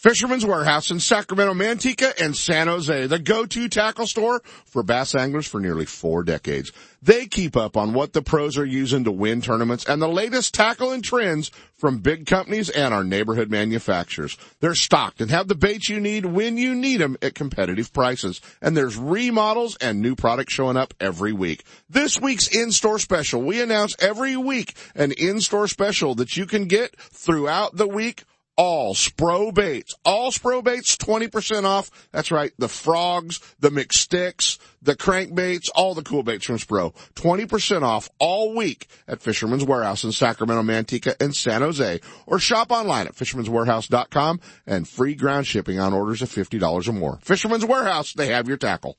Fisherman's Warehouse in Sacramento, Manteca, and San Jose, the go-to tackle store for bass anglers for nearly four decades. They keep up on what the pros are using to win tournaments and the latest tackle and trends from big companies and our neighborhood manufacturers. They're stocked and have the baits you need when you need them at competitive prices. And there's remodels and new products showing up every week. This week's in-store special, we announce every week an in-store special that you can get throughout the week all Spro baits. All Spro baits, 20% off. That's right. The frogs, the McSticks, the crankbaits, all the cool baits from Spro. 20% off all week at Fisherman's Warehouse in Sacramento, Manteca, and San Jose. Or shop online at fisherman'swarehouse.com and free ground shipping on orders of $50 or more. Fisherman's Warehouse, they have your tackle.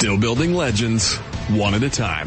Still building legends, one at a time.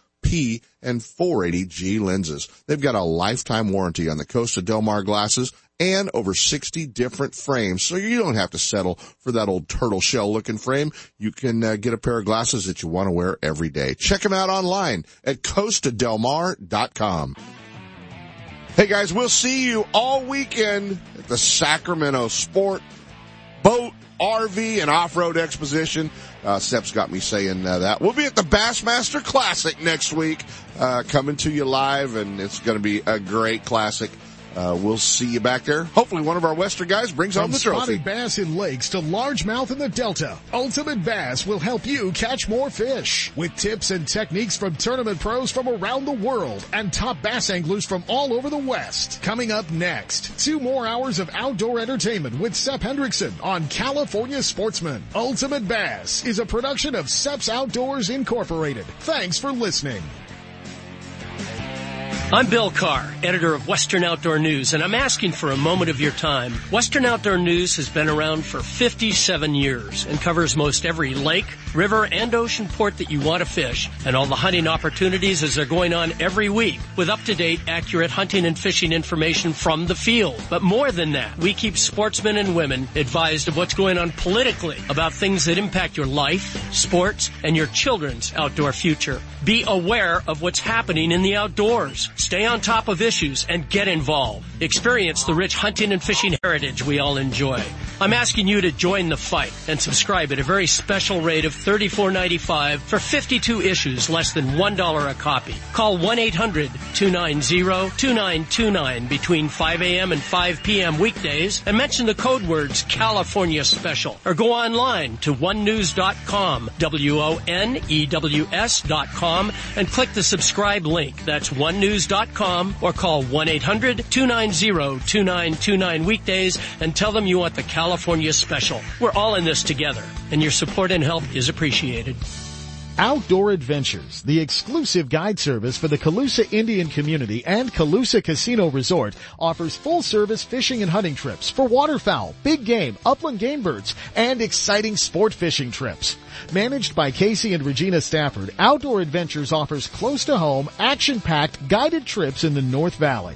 And 480G lenses. They've got a lifetime warranty on the Costa Del Mar glasses and over 60 different frames. So you don't have to settle for that old turtle shell looking frame. You can uh, get a pair of glasses that you want to wear every day. Check them out online at costadelmar.com. Hey guys, we'll see you all weekend at the Sacramento Sport Boat RV and Off-Road Exposition. Uh, Sep's got me saying uh, that. We'll be at the Bassmaster Classic next week, uh, coming to you live, and it's going to be a great classic. Uh, we'll see you back there. Hopefully one of our Western guys brings From home the trophy. spotted bass in lakes to largemouth in the Delta, Ultimate Bass will help you catch more fish. With tips and techniques from tournament pros from around the world and top bass anglers from all over the West. Coming up next, two more hours of outdoor entertainment with Sep Hendrickson on California Sportsman. Ultimate Bass is a production of Sep's Outdoors Incorporated. Thanks for listening. I'm Bill Karr, editor of Western Outdoor News, and I'm asking for a moment of your time. Western Outdoor News has been around for 57 years and covers most every lake, river, and ocean port that you want to fish, and all the hunting opportunities as they're going on every week with up-to-date, accurate hunting and fishing information from the field. But more than that, we keep sportsmen and women advised of what's going on politically about things that impact your life, sports, and your children's outdoor future. Be aware of what's happening in the outdoors. Stay on top of issues and get involved. Experience the rich hunting and fishing heritage we all enjoy. I'm asking you to join the fight and subscribe at a very special rate of $34.95 for 52 issues, less than $1 a copy. Call 1-800-290-2929 between 5 a.m. and 5 p.m. weekdays and mention the code words California Special or go online to wonews.com, W-O-N-E-W-S dot com and click the subscribe link. That's wonews.com or call 1-800-290-2929 weekdays and tell them you want the California Special. We're all in this together and your support and help is appreciated. Outdoor Adventures, the exclusive guide service for the Colusa Indian community and Colusa Casino Resort, offers full service fishing and hunting trips for waterfowl, big game, upland game birds, and exciting sport fishing trips. Managed by Casey and Regina Stafford, Outdoor Adventures offers close to home, action-packed guided trips in the North Valley.